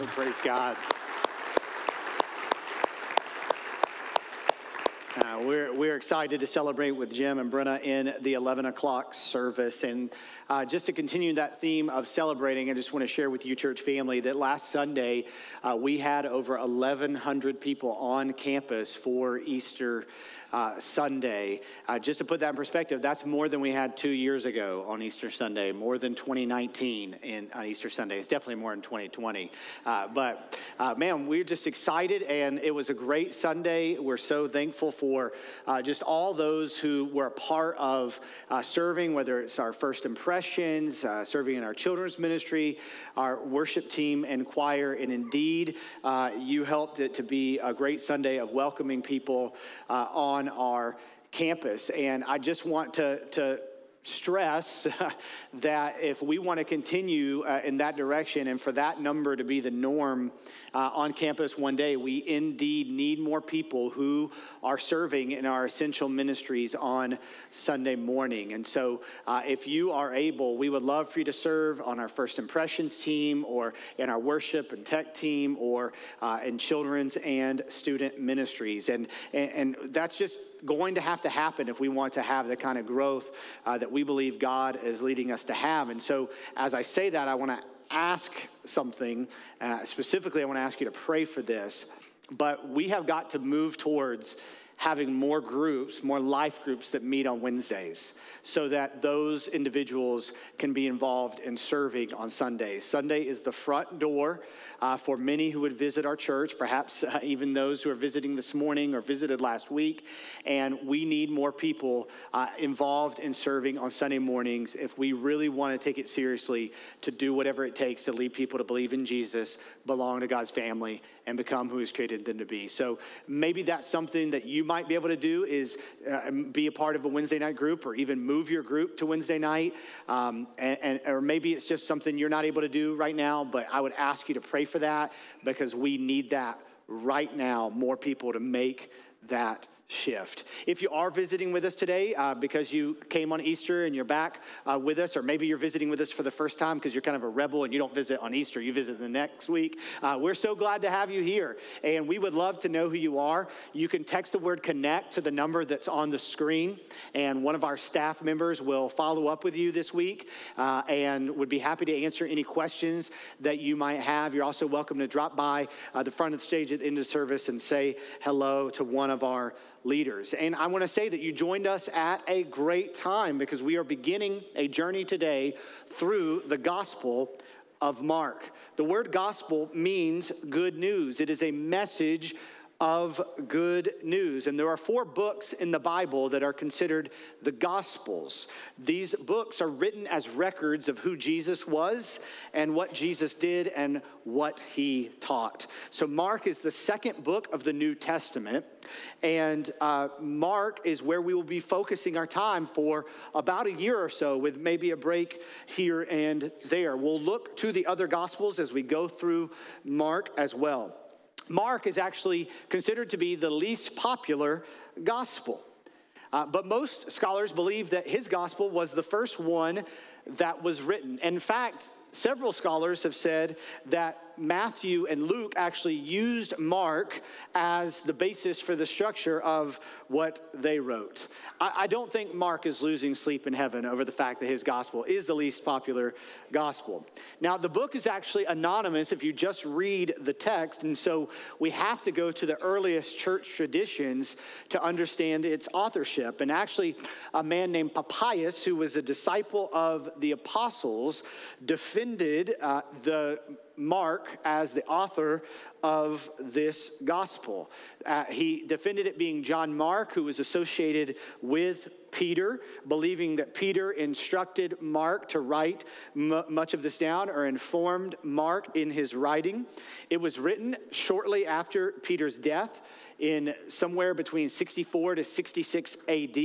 Well, praise God. Uh, we're, we're excited to celebrate with Jim and Brenna in the 11 o'clock service. And uh, just to continue that theme of celebrating, I just want to share with you, church family, that last Sunday uh, we had over 1,100 people on campus for Easter uh, Sunday. Uh, just to put that in perspective, that's more than we had two years ago on Easter Sunday, more than 2019 in, on Easter Sunday. It's definitely more than 2020. Uh, but uh, man, we're just excited, and it was a great Sunday. We're so thankful for uh, just all those who were a part of serving, whether it's our first impressions, serving in our children's ministry, our worship team and choir, and indeed, you helped it to be a great Sunday of welcoming people on on our campus. And I just want to, to stress that if we want to continue uh, in that direction and for that number to be the norm uh, on campus one day, we indeed need more people who are serving in our essential ministries on Sunday morning. And so, uh, if you are able, we would love for you to serve on our First Impressions team or in our worship and tech team or uh, in children's and student ministries. And, and, and that's just going to have to happen if we want to have the kind of growth uh, that we believe God is leading us to have. And so, as I say that, I want to ask something. Uh, specifically, I want to ask you to pray for this. But we have got to move towards having more groups, more life groups that meet on Wednesdays so that those individuals can be involved in serving on Sundays. Sunday is the front door uh, for many who would visit our church, perhaps uh, even those who are visiting this morning or visited last week. And we need more people uh, involved in serving on Sunday mornings if we really want to take it seriously to do whatever it takes to lead people to believe in Jesus, belong to God's family, and become who He's created them to be. So maybe that's something that you might be able to do is uh, be a part of a Wednesday night group or even move your group to Wednesday night. Um, and, and, or maybe it's just something you're not able to do right now, but I would ask you to pray for that because we need that right now, more people to make that shift. If you are visiting with us today uh, because you came on Easter and you're back uh, with us, or maybe you're visiting with us for the first time because you're kind of a rebel and you don't visit on Easter, you visit the next week, uh, we're so glad to have you here. And we would love to know who you are. You can text the word connect to the number that's on the screen, and one of our staff members will follow up with you this week uh, and would be happy to answer any questions that you might have. You're also welcome to drop by uh, the front of the stage at the end of service and say hello to one of our leaders. And I want to say that you joined us at a great time because we are beginning a journey today through the gospel of Mark. The word gospel means good news, it is a message of good news. And there are four books in the Bible that are considered the Gospels. These books are written as records of who Jesus was and what Jesus did and what he taught. So, Mark is the second book of the New Testament. And uh, Mark is where we will be focusing our time for about a year or so, with maybe a break here and there. We'll look to the other Gospels as we go through Mark as well. Mark is actually considered to be the least popular gospel. Uh, but most scholars believe that his gospel was the first one that was written. In fact, several scholars have said that Matthew and Luke actually used Mark as the basis for the structure of what they wrote. I, I, don't think Mark is losing sleep in heaven over the fact that his gospel is the least popular gospel. Now, the book is actually anonymous if you just read the text, and so we have to go to the earliest church traditions to understand its authorship. And actually, a man named Papias, who was a disciple of the apostles, defended uh, the Mark as the author of this gospel. Uh, he defended it being John Mark, who was associated with Peter, believing that Peter instructed Mark to write m- much of this down or informed Mark in his writing. It was written shortly after Peter's death in somewhere between 64 to 66 AD.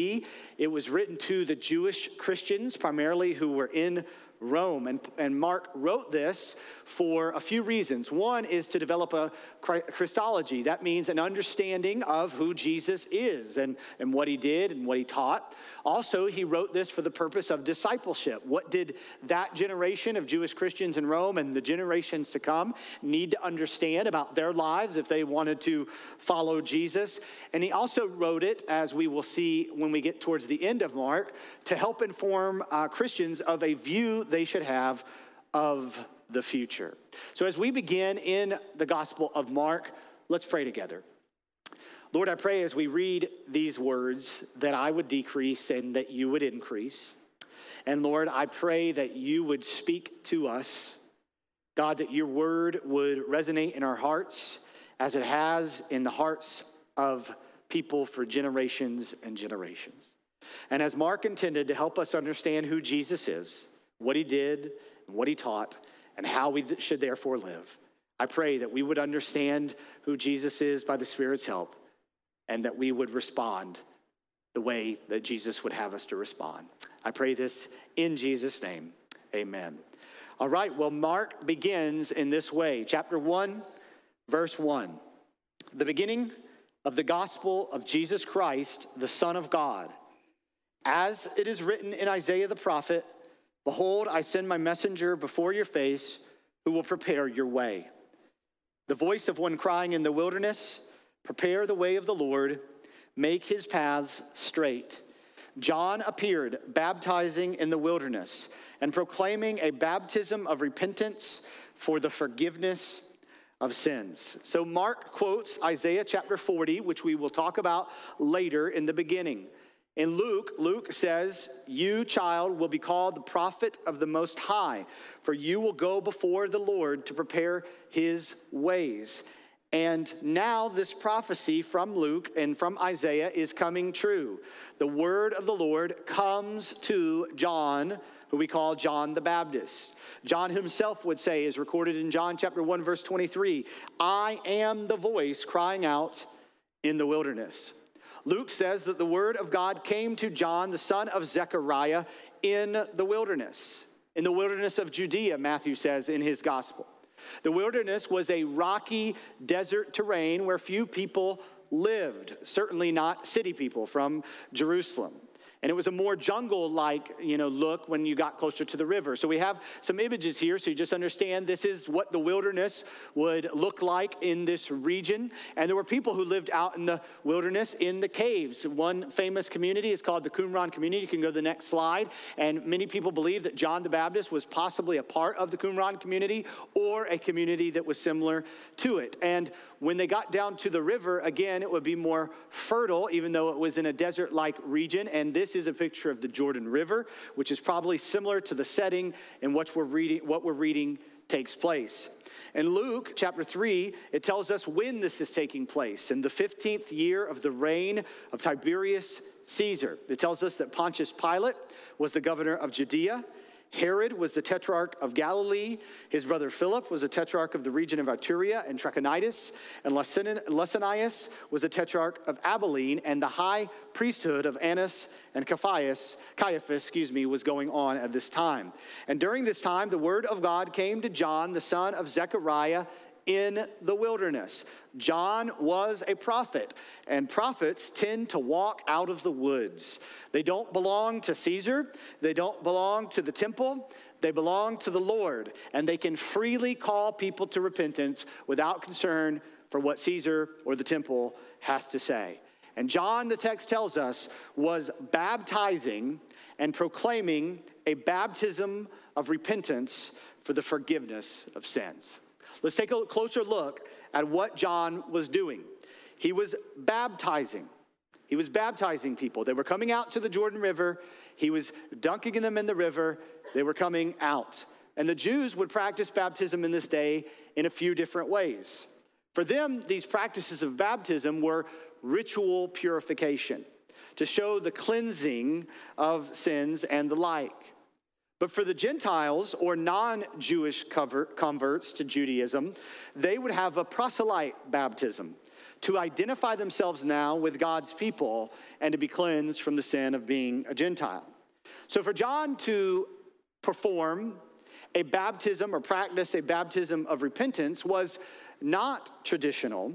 It was written to the Jewish Christians, primarily who were in Rome. And, and Mark wrote this for a few reasons. One is to develop a Christology. That means an understanding of who Jesus is and, and what he did and what he taught. Also, he wrote this for the purpose of discipleship. What did that generation of Jewish Christians in Rome and the generations to come need to understand about their lives if they wanted to follow Jesus? And he also wrote it, as we will see when we get towards the end of Mark, to help inform uh, Christians of a view they should have of the future. So, as we begin in the Gospel of Mark, let's pray together. Lord, I pray as we read these words that I would decrease and that you would increase. And Lord, I pray that you would speak to us. God, that your word would resonate in our hearts as it has in the hearts of people for generations and generations. And as Mark intended to help us understand who Jesus is, what he did, and what he taught, and how we should therefore live. I pray that we would understand who Jesus is by the Spirit's help and that we would respond the way that Jesus would have us to respond. I pray this in Jesus' name. Amen. All right, well, Mark begins in this way. Chapter 1, verse 1. The beginning of the gospel of Jesus Christ, the Son of God. As it is written in Isaiah the prophet, Behold, I send my messenger before your face who will prepare your way. The voice of one crying in the wilderness, Prepare the way of the Lord, make his paths straight. John appeared baptizing in the wilderness and proclaiming a baptism of repentance for the forgiveness of sins. So Mark quotes Isaiah chapter 40, which we will talk about later in the beginning. In Luke, Luke says, You, child, will be called the prophet of the Most High, for you will go before the Lord to prepare his ways. And now, this prophecy from Luke and from Isaiah is coming true. The word of the Lord comes to John, who we call John the Baptist. John himself would say, is recorded in John chapter 1, verse 23, I am the voice crying out in the wilderness. Luke says that the word of God came to John, the son of Zechariah, in the wilderness. In the wilderness of Judea, Matthew says in his gospel. The wilderness was a rocky desert terrain where few people lived, certainly not city people from Jerusalem and it was a more jungle-like you know look when you got closer to the river. So we have some images here so you just understand this is what the wilderness would look like in this region. And there were people who lived out in the wilderness in the caves. One famous community is called the qumran community. You can go to the next slide. And many people believe that john the baptist was possibly a part of the qumran community or a community that was similar to it. And when they got down to the river again it would be more fertile even though it was in a desert like region. And this is a picture of the Jordan River, which is probably similar to the setting in which we're reading, what we're reading takes place. In Luke chapter 3, it tells us when this is taking place. In the 15th year of the reign of Tiberius Caesar, it tells us that Pontius Pilate was the governor of Judea. Herod was the tetrarch of Galilee. His brother Philip was the tetrarch of the region of Iturea and Trachonitis. And Lysanias was the tetrarch of Abilene. And the high priesthood of Annas and Caiaphas, Caiaphas, excuse me, was going on at this time. And during this time, the word of God came to John, the son of Zechariah, in the wilderness. John was a prophet, and prophets tend to walk out of the woods. They don't belong to Caesar, they don't belong to the temple. They belong to the Lord, and they can freely call people to repentance without concern for what Caesar or the temple has to say. And John, the text tells us, was baptizing and proclaiming a baptism of repentance for the forgiveness of sins. Let's take a closer look at what John was doing. He was baptizing. He was baptizing people. They were coming out to the Jordan River. He was dunking them in the river. They were coming out. And the Jews would practice baptism in this day in a few different ways. For them, these practices of baptism were ritual purification to show the cleansing of sins and the like. But for the Gentiles or non Jewish converts to Judaism, they would have a proselyte baptism to identify themselves now with God's people and to be cleansed from the sin of being a Gentile. So for John to perform a baptism or practice a baptism of repentance was not traditional.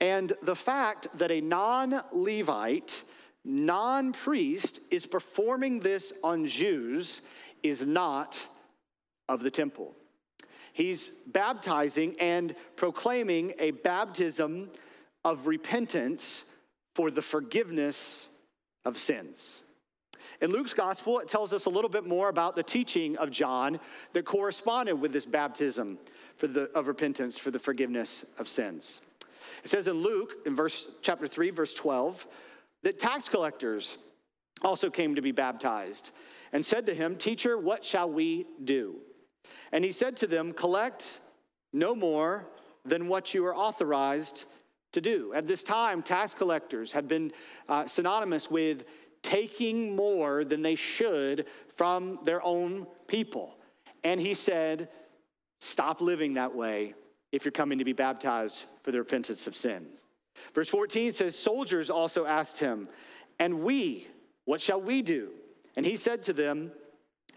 And the fact that a non Levite, non priest is performing this on Jews is not of the temple. He's baptizing and proclaiming a baptism of repentance for the forgiveness of sins. In Luke's gospel, it tells us a little bit more about the teaching of John that corresponded with this baptism for the, of repentance for the forgiveness of sins. It says in Luke, in verse chapter 3, verse 12, that tax collectors also came to be baptized and said to him, Teacher, what shall we do? And he said to them, Collect no more than what you are authorized to do. At this time, tax collectors had been uh, synonymous with taking more than they should from their own people. And he said, Stop living that way if you're coming to be baptized for the repentance of sins. Verse 14 says, Soldiers also asked him, And we, what shall we do? And he said to them,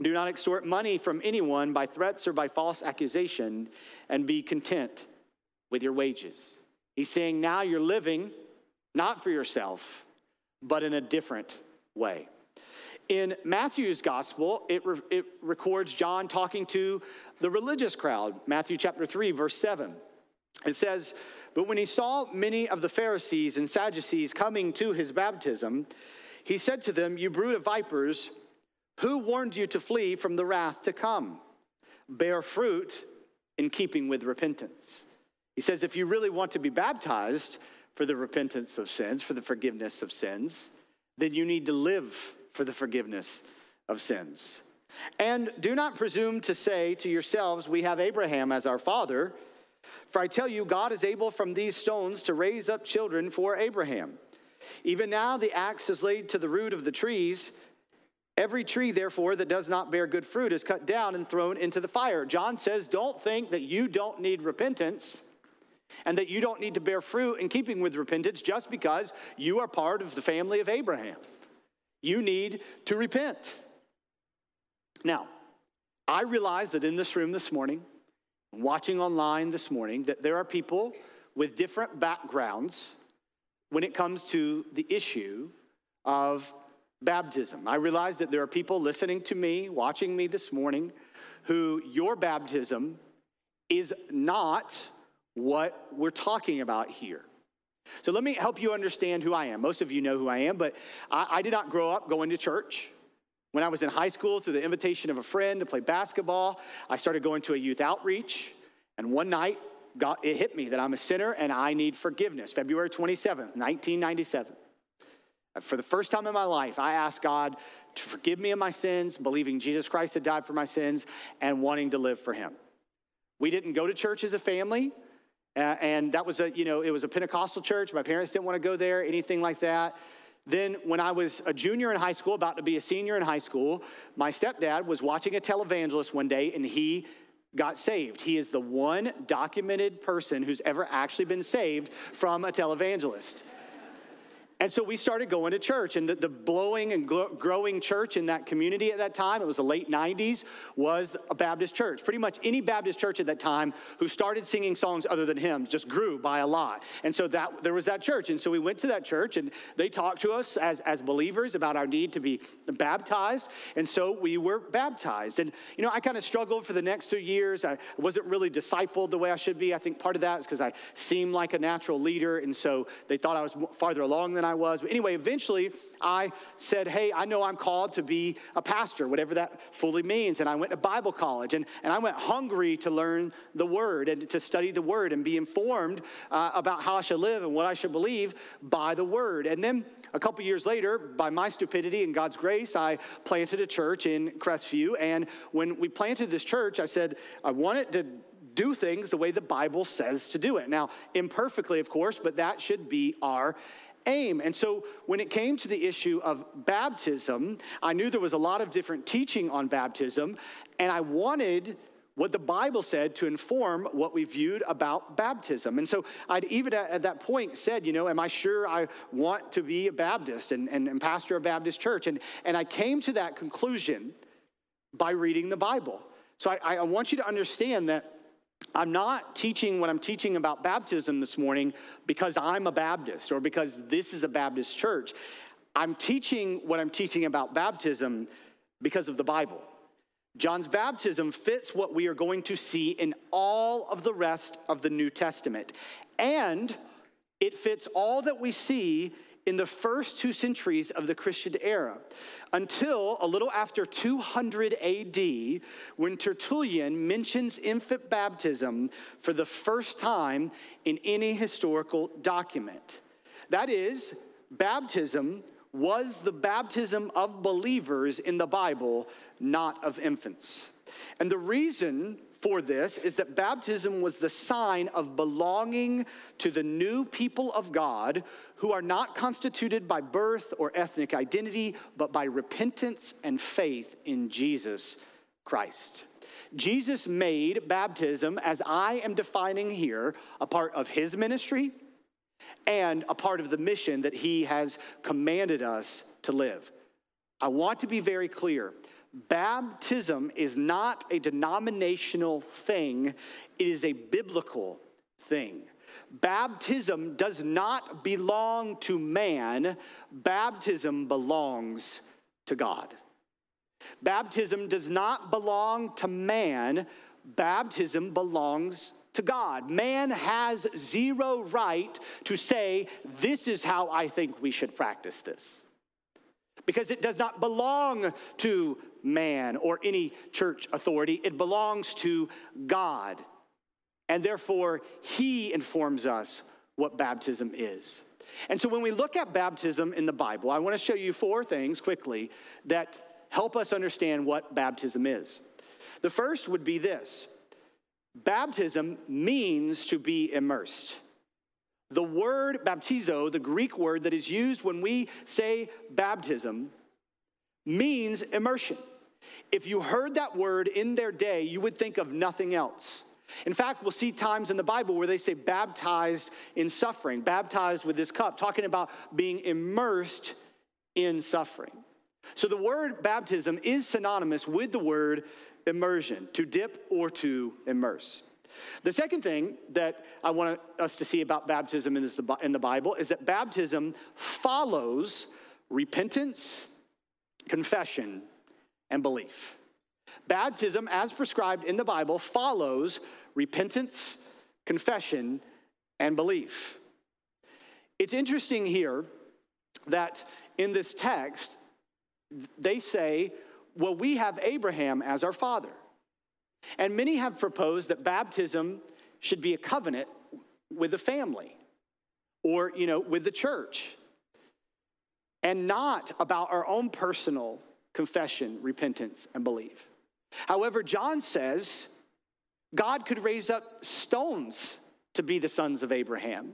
Do not extort money from anyone by threats or by false accusation, and be content with your wages. He's saying now you're living not for yourself, but in a different way. In Matthew's gospel, it, re- it records John talking to the religious crowd, Matthew chapter 3, verse 7. It says, But when he saw many of the Pharisees and Sadducees coming to his baptism, he said to them, You brood of vipers, who warned you to flee from the wrath to come? Bear fruit in keeping with repentance. He says, If you really want to be baptized for the repentance of sins, for the forgiveness of sins, then you need to live for the forgiveness of sins. And do not presume to say to yourselves, We have Abraham as our father. For I tell you, God is able from these stones to raise up children for Abraham. Even now, the axe is laid to the root of the trees. Every tree, therefore, that does not bear good fruit is cut down and thrown into the fire. John says, Don't think that you don't need repentance and that you don't need to bear fruit in keeping with repentance just because you are part of the family of Abraham. You need to repent. Now, I realize that in this room this morning, watching online this morning, that there are people with different backgrounds when it comes to the issue of baptism. I realize that there are people listening to me, watching me this morning, who your baptism is not what we're talking about here. So let me help you understand who I am. Most of you know who I am, but I, I, did not grow up going to church. When I was in high school, through the invitation of a friend to play basketball, I started going to a youth outreach. And one night, God, it hit me that I'm a sinner and I need forgiveness. February 27th, 1997. For the first time in my life, I asked God to forgive me of my sins, believing Jesus Christ had died for my sins, and wanting to live for Him. We didn't go to church as a family. Uh, and that was a, you know, it was a Pentecostal church. My parents didn't want to go there, anything like that. Then, when I was a junior in high school, about to be a senior in high school, my stepdad was watching a televangelist one day and he got saved. He is the one documented person who's ever actually been saved from a televangelist. And so we started going to church, and the, the blowing and growing church in that community at that time, it was the late 90s, was a Baptist church. Pretty much any Baptist church at that time who started singing songs other than hymns just grew by a lot. And so that there was that church. And so we went to that church, and they talked to us as, as believers about our need to be baptized. And so we were baptized. And, you know, I kind of struggled for the next three years. I wasn't really discipled the way I should be. I think part of that is because I seemed like a natural leader. And so they thought I was farther along than I was. But anyway, eventually I said, Hey, I know I'm called to be a pastor, whatever that fully means. And I went to Bible college and, and I went hungry to learn the word and to study the word and be informed uh, about how I should live and what I should believe by the word. And then a couple years later, by my stupidity and God's grace, I planted a church in Crestview. And when we planted this church, I said, I want it to do things the way the Bible says to do it. Now, imperfectly, of course, but that should be our aim. And so when it came to the issue of baptism, I knew there was a lot of different teaching on baptism, and I wanted what the Bible said to inform what we viewed about baptism. And so I'd even at, at, that point said, you know, am I sure I want to be a Baptist and, and, and pastor a Baptist church? And, and I came to that conclusion by reading the Bible. So I, I want you to understand that I'm not teaching what I'm teaching about baptism this morning because I'm a Baptist or because this is a Baptist church. I'm teaching what I'm teaching about baptism because of the Bible. John's baptism fits what we are going to see in all of the rest of the New Testament. And it fits all that we see in the first two centuries of the Christian era until a little after 200 AD when Tertullian mentions infant baptism for the first time in any historical document. That is, baptism was the baptism of believers in the Bible, not of infants. And the reason for this is that baptism was the sign of belonging to the new people of God who are not constituted by birth or ethnic identity, but by repentance and faith in Jesus Christ. Jesus made baptism, as I am defining here, a part of his ministry and a part of the mission that he has commanded us to live. I want to be very clear. Baptism is not a denominational thing, it is a biblical thing. Baptism does not belong to man, baptism belongs to God. Baptism does not belong to man, baptism belongs to God. Man has zero right to say, This is how I think we should practice this. Because it does not belong to man or any church authority, it belongs to God. And therefore, He informs us what baptism is. And so when we look at baptism in the Bible, I want to show you four things quickly that help us understand what baptism is. The first would be this Baptism means to be immersed. The word baptizo, the Greek word that is used when we say baptism, means immersion. If you heard that word in their day, you would think of nothing else. In fact, we'll see times in the Bible where they say baptized in suffering, baptized with this cup, talking about being immersed in suffering. So the word baptism is synonymous with the word immersion, to dip or to immerse. The second thing that I want us to see about baptism in, the Bible is that baptism follows repentance, confession, and belief. Baptism, as prescribed in the Bible, follows repentance, confession, and belief. It's interesting here that in this text, they say well, we have Abraham as our father. And many have proposed that baptism should be a covenant with the family or, you know, with the church and not about our own personal confession, repentance, and belief. However, John says God could raise up stones to be the sons of Abraham.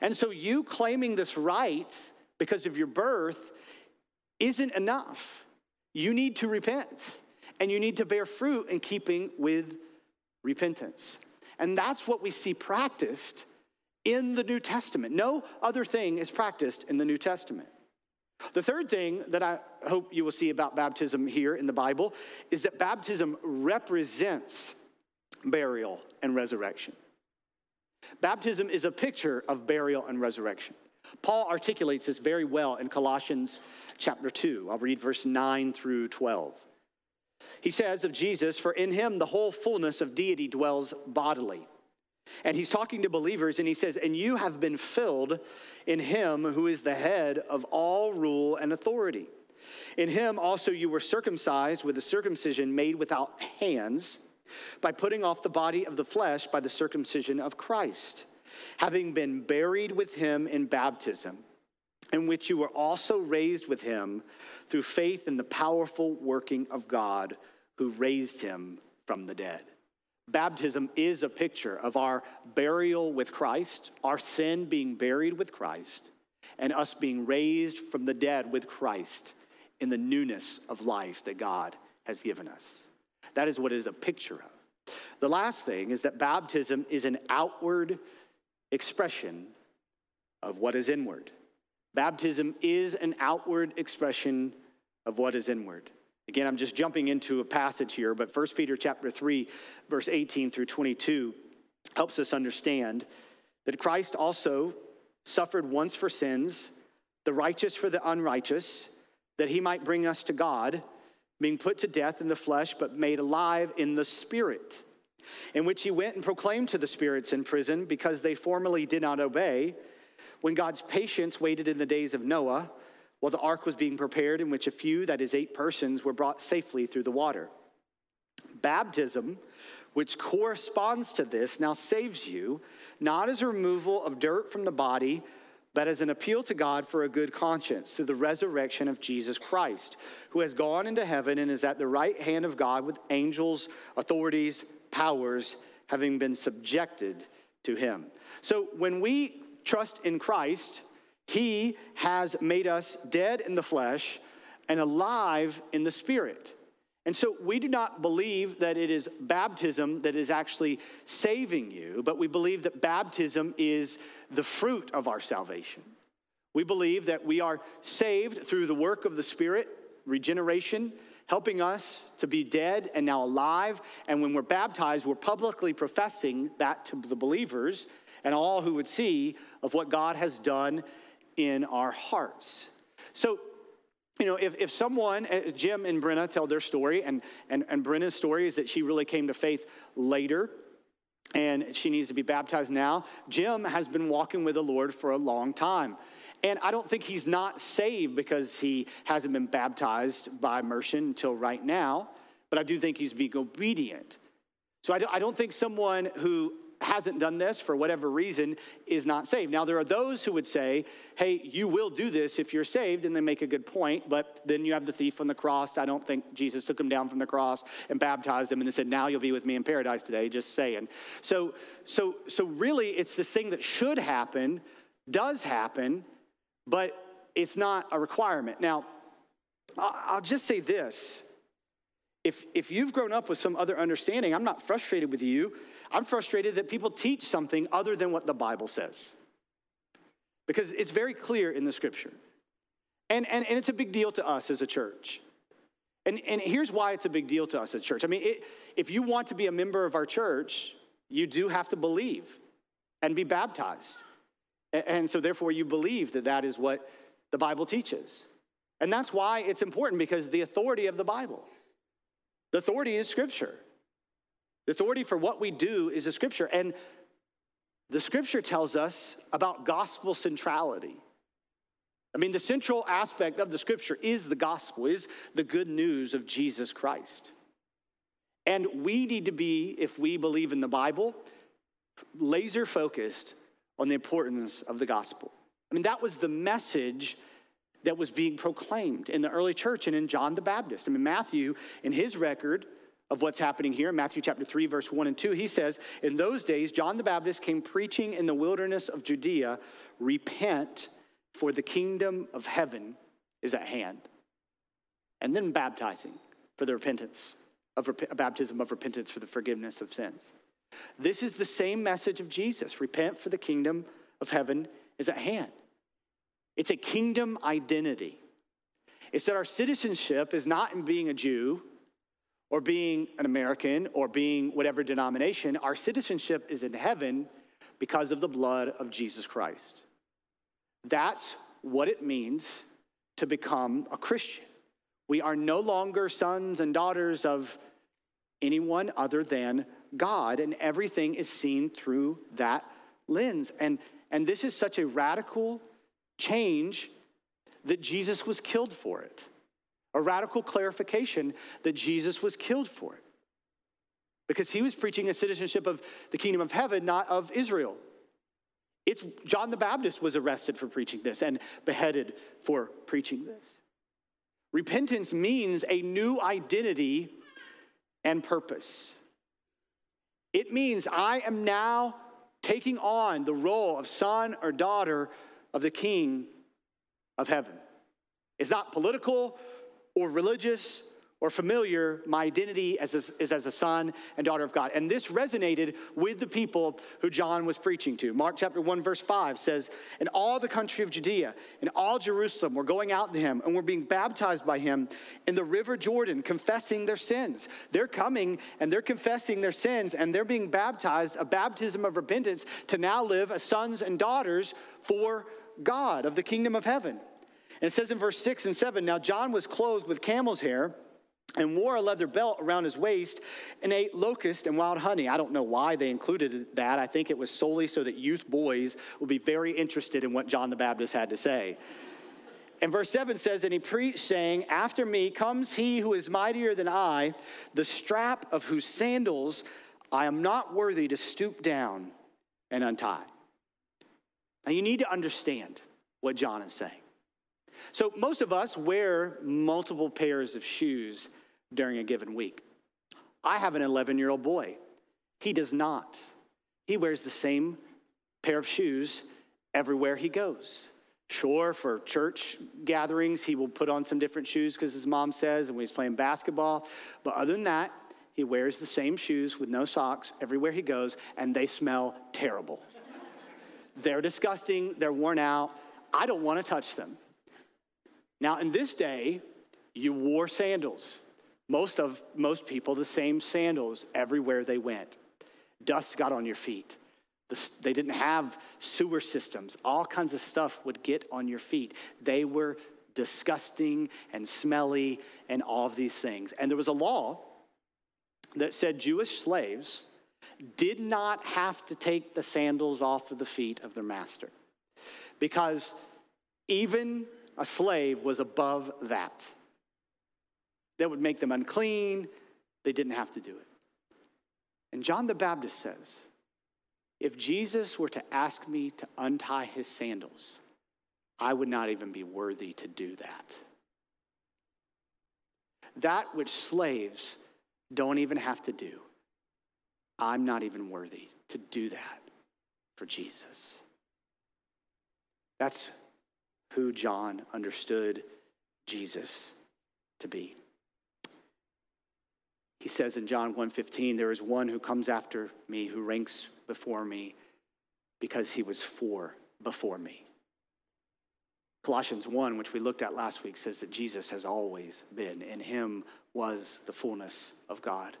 And so you claiming this right because of your birth isn't enough. You need to repent and you need to bear fruit in keeping with repentance. And that's what we see practiced in the New Testament. No other thing is practiced in the New Testament. The third thing that I hope you will see about baptism here in the Bible is that baptism represents burial and resurrection. Baptism is a picture of burial and resurrection. Paul articulates this very well in Colossians chapter 2. I'll read verse 9 through 12. He says of Jesus, For in him the whole fullness of deity dwells bodily. And he's talking to believers and he says, And you have been filled in him who is the head of all rule and authority. In him also you were circumcised with a circumcision made without hands, by putting off the body of the flesh by the circumcision of Christ having been buried with him in baptism, in which you were also raised with him through faith in the powerful working of God who raised him from the dead. Baptism is a picture of our burial with Christ, our sin being buried with Christ, and us being raised from the dead with Christ in the newness of life that God has given us. That is what it is a picture of. The last thing is that baptism is an outward expression of what is inward. Baptism is an outward expression of what is inward. Again, I'm just jumping into a passage here, but 1 Peter chapter 3, verse 18 through 22 helps us understand that Christ also suffered once for sins, the righteous for the unrighteous, that he might bring us to God, being put to death in the flesh, but made alive in the spirit, in which he went and proclaimed to the spirits in prison because they formerly did not obey, when God's patience waited in the days of Noah while the ark was being prepared, in which a few, that is, eight persons, were brought safely through the water. Baptism, which corresponds to this, now saves you, not as a removal of dirt from the body, but as an appeal to God for a good conscience through the resurrection of Jesus Christ, who has gone into heaven and is at the right hand of God with angels, authorities, powers, having been subjected to him. So when we trust in Christ, he has made us dead in the flesh and alive in the spirit. And so we do not believe that it is baptism that is actually saving you, but we believe that baptism is the fruit of our salvation. We believe that we are saved through the work of the Spirit, regeneration, helping us to be dead and now alive. And when we're baptized, we're publicly professing that to the believers and all who would see of what God has done in our hearts. So, you know, if, if someone, uh, Jim and Brenna tell their story, and, and, and Brenna's story is that she really came to faith later and she needs to be baptized now. Jim has been walking with the Lord for a long time. And I don't think he's not saved because he hasn't been baptized by immersion until right now, but I do think he's being obedient. So I don't think someone who hasn't done this for whatever reason is not saved. Now, there are those who would say, hey, you will do this if you're saved, and they make a good point, but then you have the thief on the cross. I don't think Jesus took him down from the cross and baptized him and then said, now you'll be with me in paradise today, just saying. So, so, so really, it's this thing that should happen, does happen, but it's not a requirement. Now, I'll just say this. If, if you've grown up with some other understanding, I'm not frustrated with you I'm frustrated that people teach something other than what the Bible says. Because it's very clear in the scripture. And, and, and it's a big deal to us as a church. And, and here's why it's a big deal to us as a church. I mean, it, if you want to be a member of our church, you do have to believe and be baptized. And, and so, therefore, you believe that that is what the Bible teaches. And that's why it's important because the authority of the Bible, the authority is Scripture. The authority for what we do is the scripture. And the scripture tells us about gospel centrality. I mean, the central aspect of the scripture is the gospel, is the good news of Jesus Christ. And we need to be, if we believe in the Bible, laser focused on the importance of the gospel. I mean, that was the message that was being proclaimed in the early church and in John the Baptist. I mean, Matthew, in his record, of what's happening here. Matthew chapter 3, verse 1 and 2, he says, In those days, John the Baptist came preaching in the wilderness of Judea, repent, for the kingdom of heaven is at hand. And then baptizing for the repentance of a baptism of repentance for the forgiveness of sins. This is the same message of Jesus repent, for the kingdom of heaven is at hand. It's a kingdom identity. It's that our citizenship is not in being a Jew or being an American or being whatever denomination, our citizenship is in heaven because of the blood of Jesus Christ. That's what it means to become a Christian. We are no longer sons and daughters of anyone other than God, and everything is seen through that lens. And, and this is such a radical change that Jesus was killed for it a radical clarification that Jesus was killed for it. Because he was preaching a citizenship of the kingdom of heaven, not of Israel. It's John the Baptist was arrested for preaching this and beheaded for preaching this. Repentance means a new identity and purpose. It means I am now taking on the role of son or daughter of the king of heaven. It's not political or religious or familiar, my identity as a, is as a son and daughter of God. And this resonated with the people who John was preaching to. Mark chapter 1, verse 5 says, In all the country of Judea and all Jerusalem were going out to him and were being baptized by him in the river Jordan, confessing their sins. They're coming and they're confessing their sins and they're being baptized, a baptism of repentance, to now live as sons and daughters for God of the kingdom of heaven. And it says in verse 6 and 7 Now John was clothed with camel's hair and wore a leather belt around his waist and ate locust and wild honey. I don't know why they included that. I think it was solely so that youth boys would be very interested in what John the Baptist had to say. And verse 7 says, And he preached, saying, After me comes he who is mightier than I, the strap of whose sandals I am not worthy to stoop down and untie. Now you need to understand what John is saying. So, most of us wear multiple pairs of shoes during a given week. I have an 11 year old boy. He does not. He wears the same pair of shoes everywhere he goes. Sure, for church gatherings, he will put on some different shoes because his mom says, and when he's playing basketball. But other than that, he wears the same shoes with no socks everywhere he goes, and they smell terrible. They're disgusting, they're worn out. I don't want to touch them. Now, in this day, you wore sandals. Most of most people, the same sandals everywhere they went. Dust got on your feet. they didn't have sewer systems. All kinds of stuff would get on your feet. They were disgusting and smelly and all of these things. And there was a law that said Jewish slaves did not have to take the sandals off of the feet of their master because even a slave was above that. That would make them unclean. They didn't have to do it. And John the Baptist says, if Jesus were to ask me to untie his sandals, I would not even be worthy to do that. That which slaves don't even have to do, I'm not even worthy to do that for Jesus. That's who John understood Jesus to be. He says in John 1:15 there is one who comes after me who ranks before me because he was for before me. Colossians 1, which we looked at last week, says that Jesus has always been. In him was the fullness of God.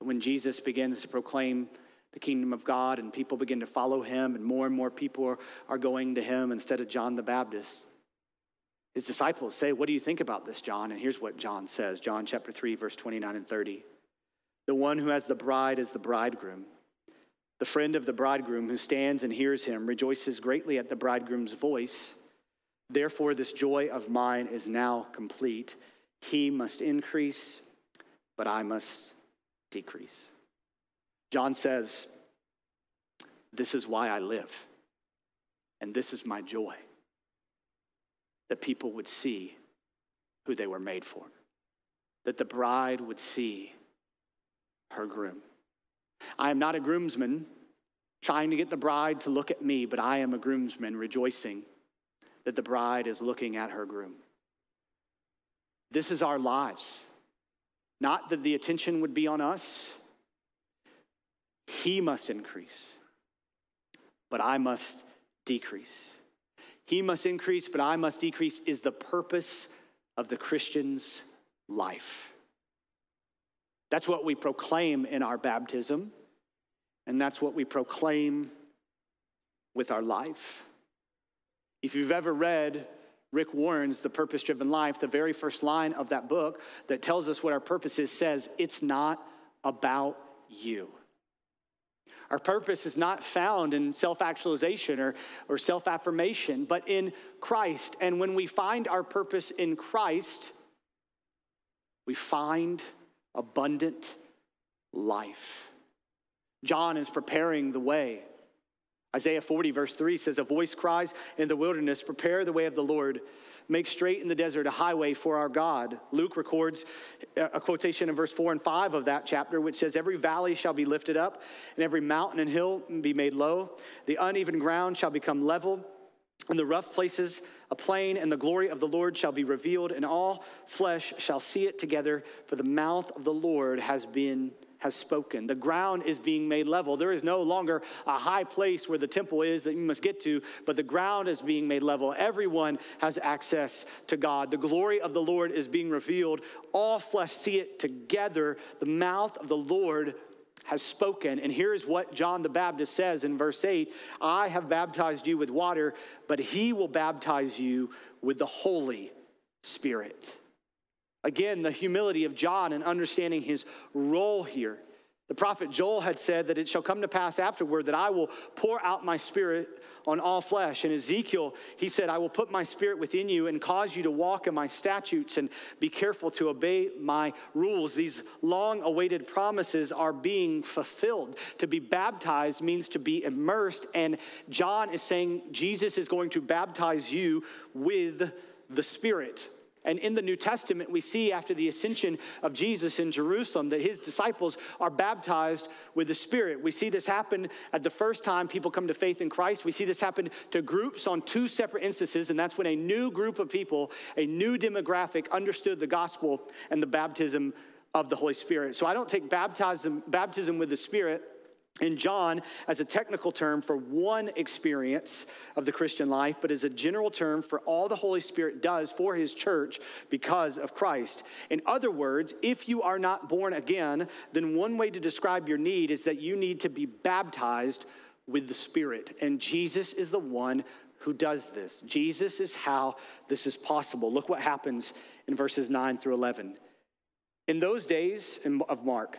When Jesus begins to proclaim the kingdom of God and people begin to follow him, and more and more people are going to him instead of John the Baptist. His disciples say, What do you think about this, John? And here's what John says John chapter 3, verse 29 and 30. The one who has the bride is the bridegroom. The friend of the bridegroom who stands and hears him rejoices greatly at the bridegroom's voice. Therefore, this joy of mine is now complete. He must increase, but I must decrease. John says, This is why I live, and this is my joy that people would see who they were made for, that the bride would see her groom. I am not a groomsman trying to get the bride to look at me, but I am a groomsman rejoicing that the bride is looking at her groom. This is our lives. Not that the attention would be on us, he must increase, but I must decrease. He must increase, but I must decrease is the purpose of the Christian's life. That's what we proclaim in our baptism, and that's what we proclaim with our life. If you've ever read Rick Warren's The Purpose Driven Life, the very first line of that book that tells us what our purpose is says, It's not about you. Our purpose is not found in self actualization or, or self affirmation, but in Christ. And when we find our purpose in Christ, we find abundant life. John is preparing the way. Isaiah 40, verse 3 says, A voice cries in the wilderness, Prepare the way of the Lord Make straight in the desert a highway for our God. Luke records uh, a quotation in verse 4 and 5 of that chapter, which says, Every valley shall be lifted up, and every mountain and hill be made low. The uneven ground shall become level, and the rough places, a plain, and the glory of the Lord shall be revealed, and all flesh shall see it together, for the mouth of the Lord has been has spoken. The ground is being made level. There is no longer a high place where the temple is that you must get to, but the ground is being made level. Everyone has access to God. The glory of the Lord is being revealed. All flesh see it together. The mouth of the Lord has spoken. And here's what John the Baptist says in verse 8 I have baptized you with water, but he will baptize you with the Holy Spirit. Again, the humility of John and understanding his role here. The prophet Joel had said that it shall come to pass afterward that I will pour out my spirit on all flesh. And Ezekiel, he said, I will put my spirit within you and cause you to walk in my statutes and be careful to obey my rules. These long awaited promises are being fulfilled. To be baptized means to be immersed. And John is saying Jesus is going to baptize you with the Spirit. And in the New Testament, we see after the ascension of Jesus in Jerusalem that his disciples are baptized with the Spirit. We see this happen at the first time people come to faith in Christ. We see this happen to groups on two separate instances, and that's when a new group of people, a new demographic, understood the gospel and the baptism of the Holy Spirit. So I don't take baptism, baptism with the Spirit in John as a technical term for one experience of the Christian life, but as a general term for all the Holy Spirit does for his church because of Christ. In other words, if you are not born again, then one way to describe your need is that you need to be baptized with the Spirit. And Jesus is the one who does this. Jesus is how this is possible. Look what happens in verses 9 through 11. In those days of Mark,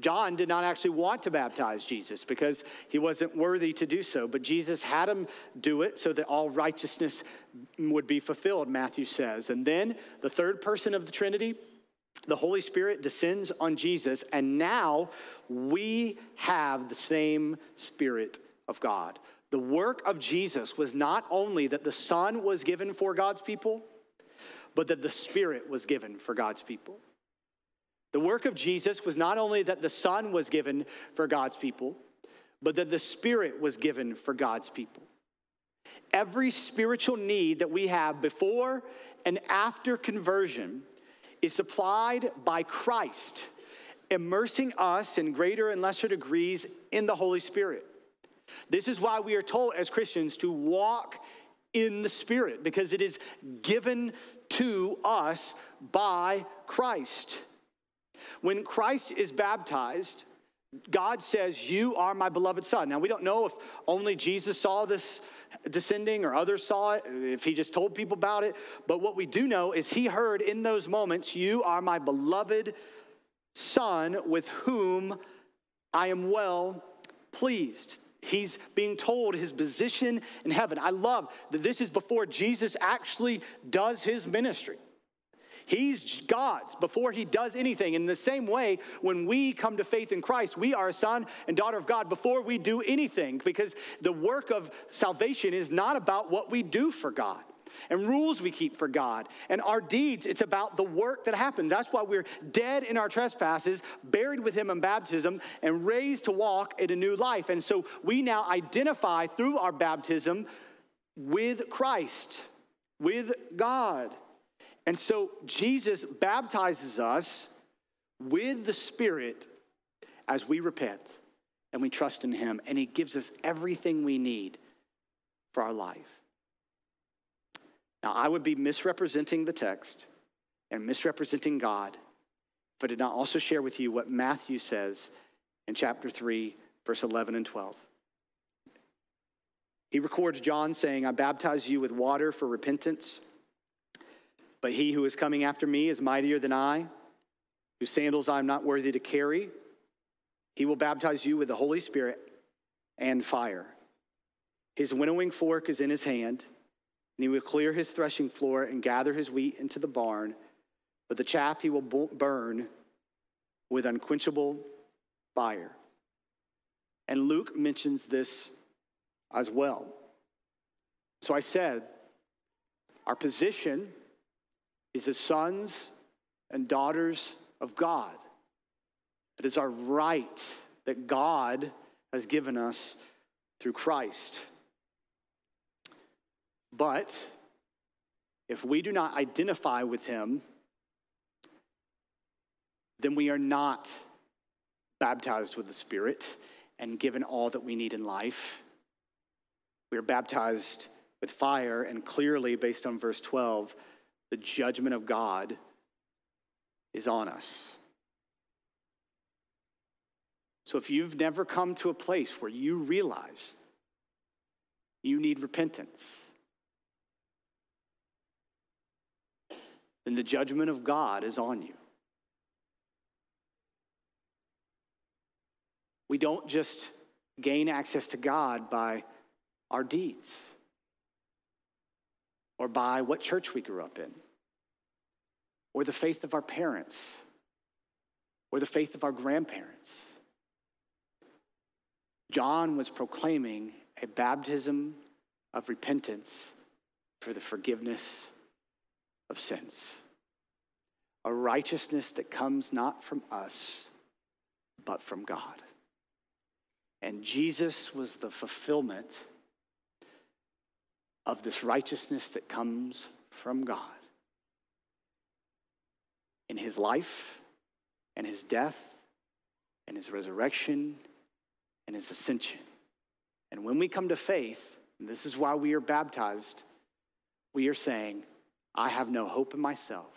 John did not actually want to baptize Jesus because he wasn't worthy to do so, but Jesus had him do it so that all righteousness would be fulfilled, Matthew says. And then the third person of the Trinity, the Holy Spirit descends on Jesus, and now we have the same Spirit of God. The work of Jesus was not only that the Son was given for God's people, but that the Spirit was given for God's people. The work of Jesus was not only that the Son was given for God's people, but that the Spirit was given for God's people. Every spiritual need that we have before and after conversion is supplied by Christ, immersing us in greater and lesser degrees in the Holy Spirit. This is why we are told as Christians to walk in the Spirit, because it is given to us by Christ. When Christ is baptized, God says, You are my beloved son. Now, we don't know if only Jesus saw this descending or others saw it, if he just told people about it. But what we do know is he heard in those moments, You are my beloved son with whom I am well pleased. He's being told his position in heaven. I love that this is before Jesus actually does his ministry. He's God's before he does anything. In the same way, when we come to faith in Christ, we are a son and daughter of God before we do anything because the work of salvation is not about what we do for God and rules we keep for God. And our deeds, it's about the work that happens. That's why we're dead in our trespasses, buried with Him in baptism, and raised to walk in a new life. And so we now identify through our baptism with Christ, with God. And so Jesus baptizes us with the Spirit as we repent and we trust in Him, and He gives us everything we need for our life. Now, I would be misrepresenting the text and misrepresenting God if I did not also share with you what Matthew says in chapter 3, verse 11 and 12. He records John saying, I baptize you with water for repentance. But he who is coming after me is mightier than I, whose sandals I am not worthy to carry. He will baptize you with the Holy Spirit and fire. His winnowing fork is in his hand, and he will clear his threshing floor and gather his wheat into the barn, but the chaff he will burn with unquenchable fire. And Luke mentions this as well. So I said, our position is as sons and daughters of God. It is our right that God has given us through Christ. But if we do not identify with him, then we are not baptized with the Spirit and given all that we need in life. We are baptized with fire, and clearly, based on verse 12, the judgment of God is on us. So if you've never come to a place where you realize you need repentance, then the judgment of God is on you. We don't just gain access to God by our deeds or by what church we grew up in or the faith of our parents or the faith of our grandparents. John was proclaiming a baptism of repentance for the forgiveness of sins, a righteousness that comes not from us, but from God. And Jesus was the fulfillment of this righteousness that comes from God. In his life and his death and his resurrection and his ascension. And when we come to faith, this is why we are baptized, we are saying, I have no hope in myself,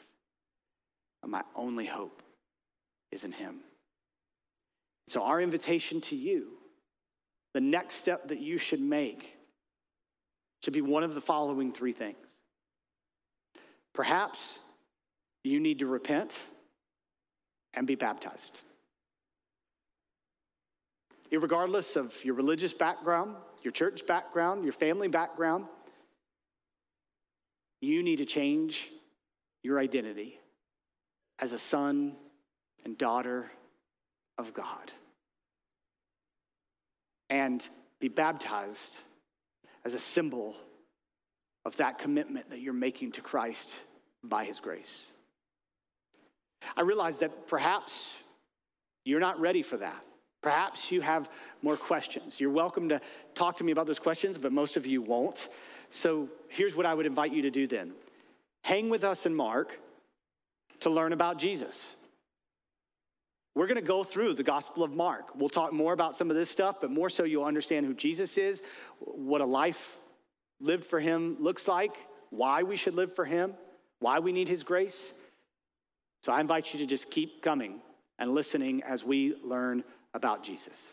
and my only hope is in him. So, our invitation to you the next step that you should make should be one of the following three things. Perhaps you need to repent and be baptized. Regardless of your religious background, your church background, your family background, you need to change your identity as a son and daughter of God and be baptized as a symbol of that commitment that you're making to Christ by His grace. I realize that perhaps you're not ready for that. Perhaps you have more questions. You're welcome to talk to me about those questions, but most of you won't. So here's what I would invite you to do then hang with us in Mark to learn about Jesus. We're going to go through the Gospel of Mark. We'll talk more about some of this stuff, but more so you'll understand who Jesus is, what a life lived for him looks like, why we should live for him, why we need his grace. So I invite you to just keep coming and listening as we learn about Jesus.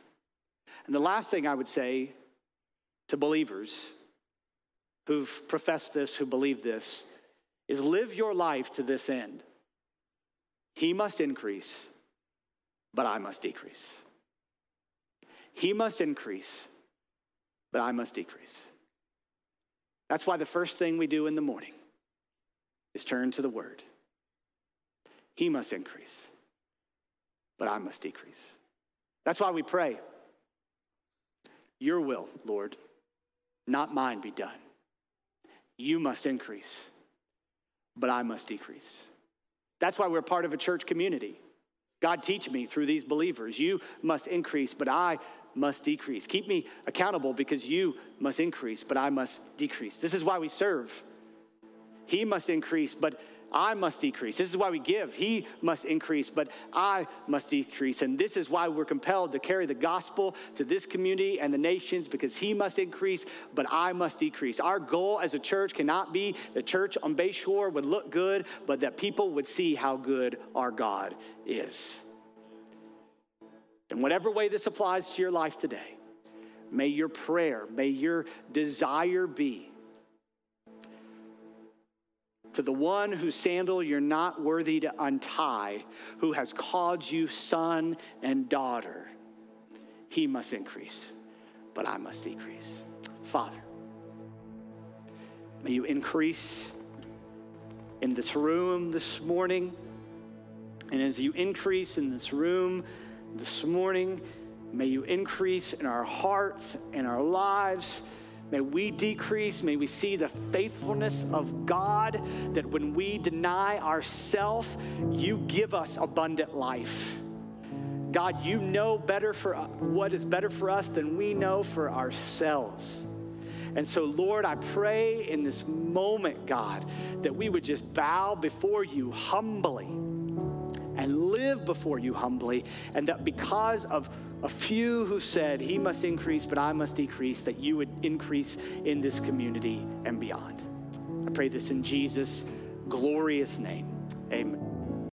And the last thing I would say to believers who've professed this, who believe this, is live your life to this end. He must increase but I must decrease. He must increase, but I must decrease. That's why the first thing we do in the morning is turn to the Word. He must increase, but I must decrease. That's why we pray, Your will, Lord, not mine be done. You must increase, but I must decrease. That's why we're part of a church community. God, teach me through these believers. You must increase, but I must decrease. Keep me accountable because you must increase, but I must decrease. This is why we serve. He must increase, but I must decrease. This is why we give. He must increase, but I must decrease. And this is why we're compelled to carry the gospel to this community and the nations because He must increase, but I must decrease. Our goal as a church cannot be the church on Bayshore would look good, but that people would see how good our God is. In whatever way this applies to your life today, may your prayer, may your desire be to the one whose sandal you're not worthy to untie, who has called you son and daughter, he must increase, but I must decrease. Father, may you increase in this room this morning. And as you increase in this room this morning, May you increase in our hearts and our lives. May we decrease. May we see the faithfulness of God that when we deny ourselves, you give us abundant life. God, you know better for what is better for us than we know for ourselves. And so, Lord, I pray in this moment, God, that we would just bow before you humbly and live before you humbly, and that because of a few who said, He must increase, but I must decrease, that you would increase in this community and beyond. I pray this in Jesus' glorious name. Amen.